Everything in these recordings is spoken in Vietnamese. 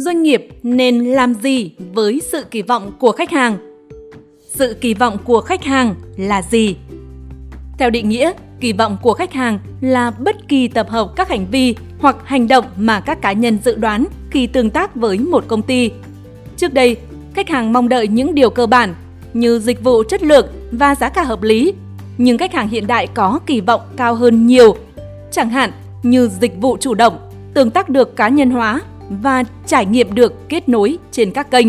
doanh nghiệp nên làm gì với sự kỳ vọng của khách hàng? Sự kỳ vọng của khách hàng là gì? Theo định nghĩa, kỳ vọng của khách hàng là bất kỳ tập hợp các hành vi hoặc hành động mà các cá nhân dự đoán khi tương tác với một công ty. Trước đây, khách hàng mong đợi những điều cơ bản như dịch vụ chất lượng và giá cả hợp lý, nhưng khách hàng hiện đại có kỳ vọng cao hơn nhiều. Chẳng hạn như dịch vụ chủ động, tương tác được cá nhân hóa và trải nghiệm được kết nối trên các kênh.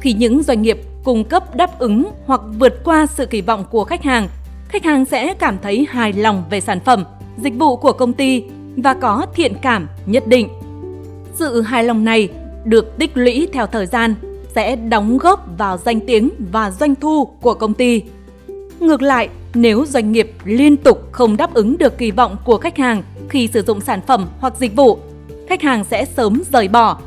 Khi những doanh nghiệp cung cấp đáp ứng hoặc vượt qua sự kỳ vọng của khách hàng, khách hàng sẽ cảm thấy hài lòng về sản phẩm, dịch vụ của công ty và có thiện cảm nhất định. Sự hài lòng này được tích lũy theo thời gian sẽ đóng góp vào danh tiếng và doanh thu của công ty. Ngược lại, nếu doanh nghiệp liên tục không đáp ứng được kỳ vọng của khách hàng khi sử dụng sản phẩm hoặc dịch vụ, khách hàng sẽ sớm rời bỏ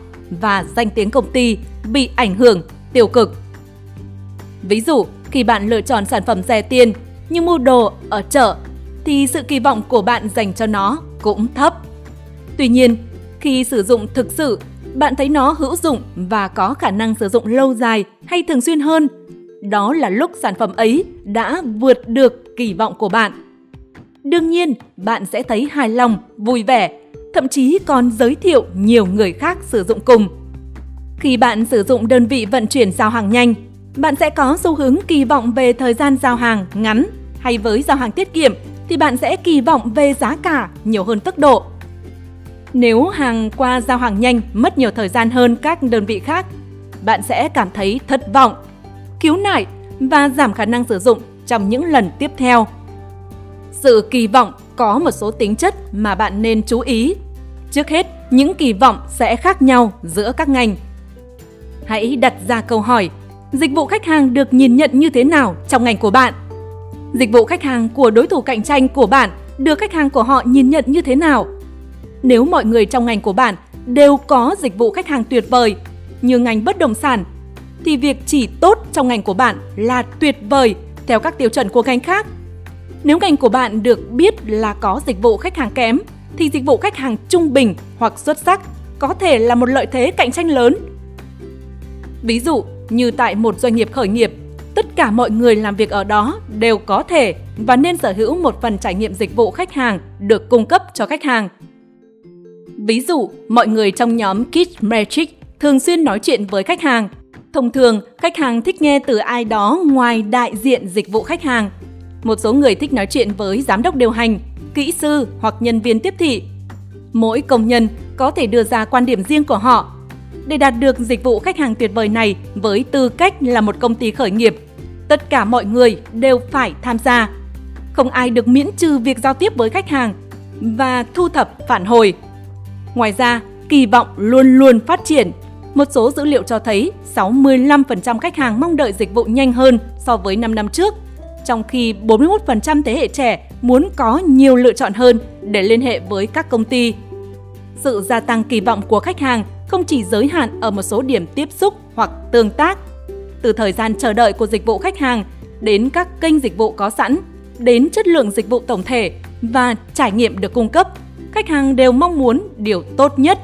và danh tiếng công ty bị ảnh hưởng tiêu cực. Ví dụ, khi bạn lựa chọn sản phẩm rẻ tiền nhưng mua đồ ở chợ thì sự kỳ vọng của bạn dành cho nó cũng thấp. Tuy nhiên, khi sử dụng thực sự, bạn thấy nó hữu dụng và có khả năng sử dụng lâu dài hay thường xuyên hơn, đó là lúc sản phẩm ấy đã vượt được kỳ vọng của bạn. Đương nhiên, bạn sẽ thấy hài lòng, vui vẻ, thậm chí còn giới thiệu nhiều người khác sử dụng cùng. Khi bạn sử dụng đơn vị vận chuyển giao hàng nhanh, bạn sẽ có xu hướng kỳ vọng về thời gian giao hàng ngắn hay với giao hàng tiết kiệm thì bạn sẽ kỳ vọng về giá cả nhiều hơn tốc độ. Nếu hàng qua giao hàng nhanh mất nhiều thời gian hơn các đơn vị khác, bạn sẽ cảm thấy thất vọng, khiếu nại và giảm khả năng sử dụng trong những lần tiếp theo. Sự kỳ vọng có một số tính chất mà bạn nên chú ý. Trước hết, những kỳ vọng sẽ khác nhau giữa các ngành. Hãy đặt ra câu hỏi, dịch vụ khách hàng được nhìn nhận như thế nào trong ngành của bạn? Dịch vụ khách hàng của đối thủ cạnh tranh của bạn được khách hàng của họ nhìn nhận như thế nào? Nếu mọi người trong ngành của bạn đều có dịch vụ khách hàng tuyệt vời như ngành bất động sản thì việc chỉ tốt trong ngành của bạn là tuyệt vời theo các tiêu chuẩn của ngành khác. Nếu ngành của bạn được biết là có dịch vụ khách hàng kém thì dịch vụ khách hàng trung bình hoặc xuất sắc có thể là một lợi thế cạnh tranh lớn. Ví dụ như tại một doanh nghiệp khởi nghiệp tất cả mọi người làm việc ở đó đều có thể và nên sở hữu một phần trải nghiệm dịch vụ khách hàng được cung cấp cho khách hàng. Ví dụ, mọi người trong nhóm Kids Magic thường xuyên nói chuyện với khách hàng. Thông thường, khách hàng thích nghe từ ai đó ngoài đại diện dịch vụ khách hàng. Một số người thích nói chuyện với giám đốc điều hành, kỹ sư hoặc nhân viên tiếp thị. Mỗi công nhân có thể đưa ra quan điểm riêng của họ để đạt được dịch vụ khách hàng tuyệt vời này với tư cách là một công ty khởi nghiệp, tất cả mọi người đều phải tham gia. Không ai được miễn trừ việc giao tiếp với khách hàng và thu thập phản hồi. Ngoài ra, kỳ vọng luôn luôn phát triển. Một số dữ liệu cho thấy 65% khách hàng mong đợi dịch vụ nhanh hơn so với 5 năm trước, trong khi 41% thế hệ trẻ muốn có nhiều lựa chọn hơn để liên hệ với các công ty. Sự gia tăng kỳ vọng của khách hàng không chỉ giới hạn ở một số điểm tiếp xúc hoặc tương tác. Từ thời gian chờ đợi của dịch vụ khách hàng đến các kênh dịch vụ có sẵn, đến chất lượng dịch vụ tổng thể và trải nghiệm được cung cấp, khách hàng đều mong muốn điều tốt nhất.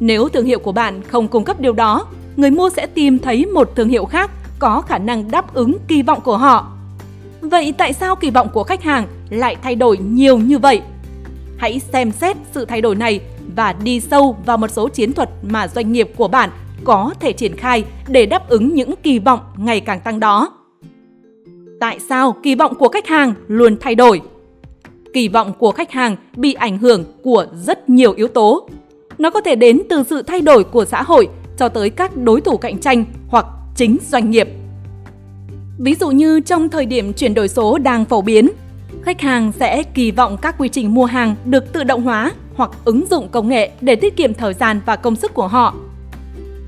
Nếu thương hiệu của bạn không cung cấp điều đó, người mua sẽ tìm thấy một thương hiệu khác có khả năng đáp ứng kỳ vọng của họ. Vậy tại sao kỳ vọng của khách hàng lại thay đổi nhiều như vậy? Hãy xem xét sự thay đổi này và đi sâu vào một số chiến thuật mà doanh nghiệp của bạn có thể triển khai để đáp ứng những kỳ vọng ngày càng tăng đó. Tại sao kỳ vọng của khách hàng luôn thay đổi? Kỳ vọng của khách hàng bị ảnh hưởng của rất nhiều yếu tố. Nó có thể đến từ sự thay đổi của xã hội cho tới các đối thủ cạnh tranh hoặc chính doanh nghiệp. Ví dụ như trong thời điểm chuyển đổi số đang phổ biến, khách hàng sẽ kỳ vọng các quy trình mua hàng được tự động hóa hoặc ứng dụng công nghệ để tiết kiệm thời gian và công sức của họ.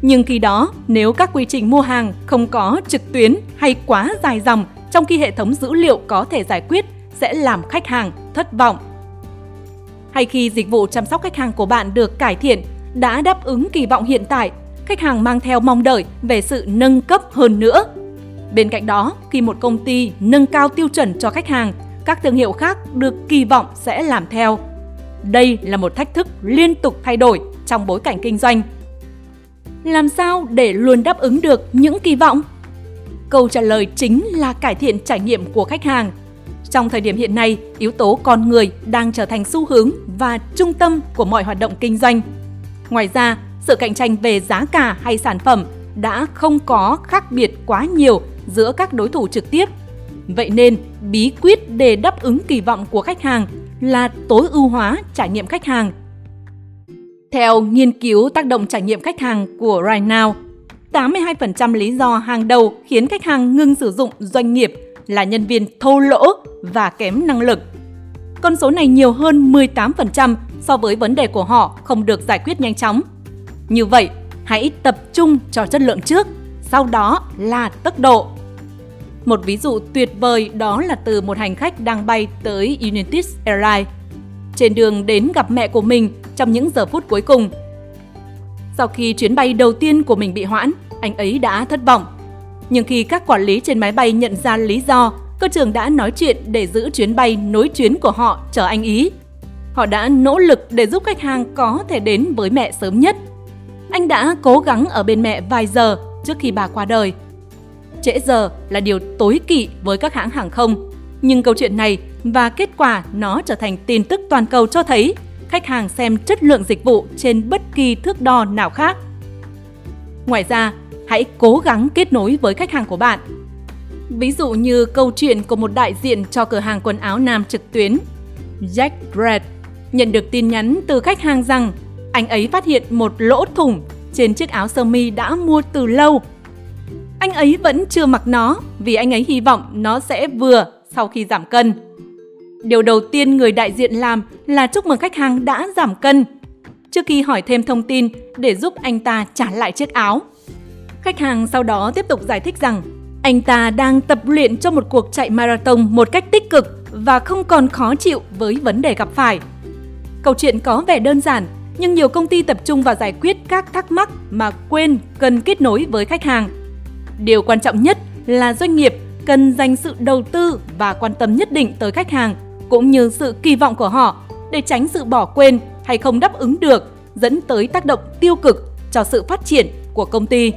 Nhưng khi đó, nếu các quy trình mua hàng không có trực tuyến hay quá dài dòng trong khi hệ thống dữ liệu có thể giải quyết sẽ làm khách hàng thất vọng. Hay khi dịch vụ chăm sóc khách hàng của bạn được cải thiện, đã đáp ứng kỳ vọng hiện tại, khách hàng mang theo mong đợi về sự nâng cấp hơn nữa. Bên cạnh đó, khi một công ty nâng cao tiêu chuẩn cho khách hàng, các thương hiệu khác được kỳ vọng sẽ làm theo đây là một thách thức liên tục thay đổi trong bối cảnh kinh doanh làm sao để luôn đáp ứng được những kỳ vọng? Câu trả lời chính là cải thiện trải nghiệm của khách hàng. Trong thời điểm hiện nay, yếu tố con người đang trở thành xu hướng và trung tâm của mọi hoạt động kinh doanh. Ngoài ra, sự cạnh tranh về giá cả hay sản phẩm đã không có khác biệt quá nhiều giữa các đối thủ trực tiếp. Vậy nên, bí quyết để đáp ứng kỳ vọng của khách hàng là tối ưu hóa trải nghiệm khách hàng. Theo nghiên cứu tác động trải nghiệm khách hàng của RightNow, 82% lý do hàng đầu khiến khách hàng ngừng sử dụng doanh nghiệp là nhân viên thô lỗ và kém năng lực. Con số này nhiều hơn 18% so với vấn đề của họ không được giải quyết nhanh chóng. Như vậy, hãy tập trung cho chất lượng trước, sau đó là tốc độ. Một ví dụ tuyệt vời đó là từ một hành khách đang bay tới United Airlines. Trên đường đến gặp mẹ của mình trong những giờ phút cuối cùng. Sau khi chuyến bay đầu tiên của mình bị hoãn, anh ấy đã thất vọng. Nhưng khi các quản lý trên máy bay nhận ra lý do, cơ trưởng đã nói chuyện để giữ chuyến bay nối chuyến của họ chờ anh ý. Họ đã nỗ lực để giúp khách hàng có thể đến với mẹ sớm nhất. Anh đã cố gắng ở bên mẹ vài giờ trước khi bà qua đời. Trễ giờ là điều tối kỵ với các hãng hàng không, nhưng câu chuyện này và kết quả nó trở thành tin tức toàn cầu cho thấy khách hàng xem chất lượng dịch vụ trên bất kỳ thước đo nào khác. Ngoài ra, hãy cố gắng kết nối với khách hàng của bạn. Ví dụ như câu chuyện của một đại diện cho cửa hàng quần áo nam trực tuyến, Jack Red, nhận được tin nhắn từ khách hàng rằng anh ấy phát hiện một lỗ thủng trên chiếc áo sơ mi đã mua từ lâu. Anh ấy vẫn chưa mặc nó vì anh ấy hy vọng nó sẽ vừa sau khi giảm cân. Điều đầu tiên người đại diện làm là chúc mừng khách hàng đã giảm cân, trước khi hỏi thêm thông tin để giúp anh ta trả lại chiếc áo. Khách hàng sau đó tiếp tục giải thích rằng anh ta đang tập luyện cho một cuộc chạy marathon một cách tích cực và không còn khó chịu với vấn đề gặp phải. Câu chuyện có vẻ đơn giản, nhưng nhiều công ty tập trung vào giải quyết các thắc mắc mà quên, cần kết nối với khách hàng. Điều quan trọng nhất là doanh nghiệp cần dành sự đầu tư và quan tâm nhất định tới khách hàng, cũng như sự kỳ vọng của họ để tránh sự bỏ quên hay không đáp ứng được, dẫn tới tác động tiêu cực cho sự phát triển của công ty.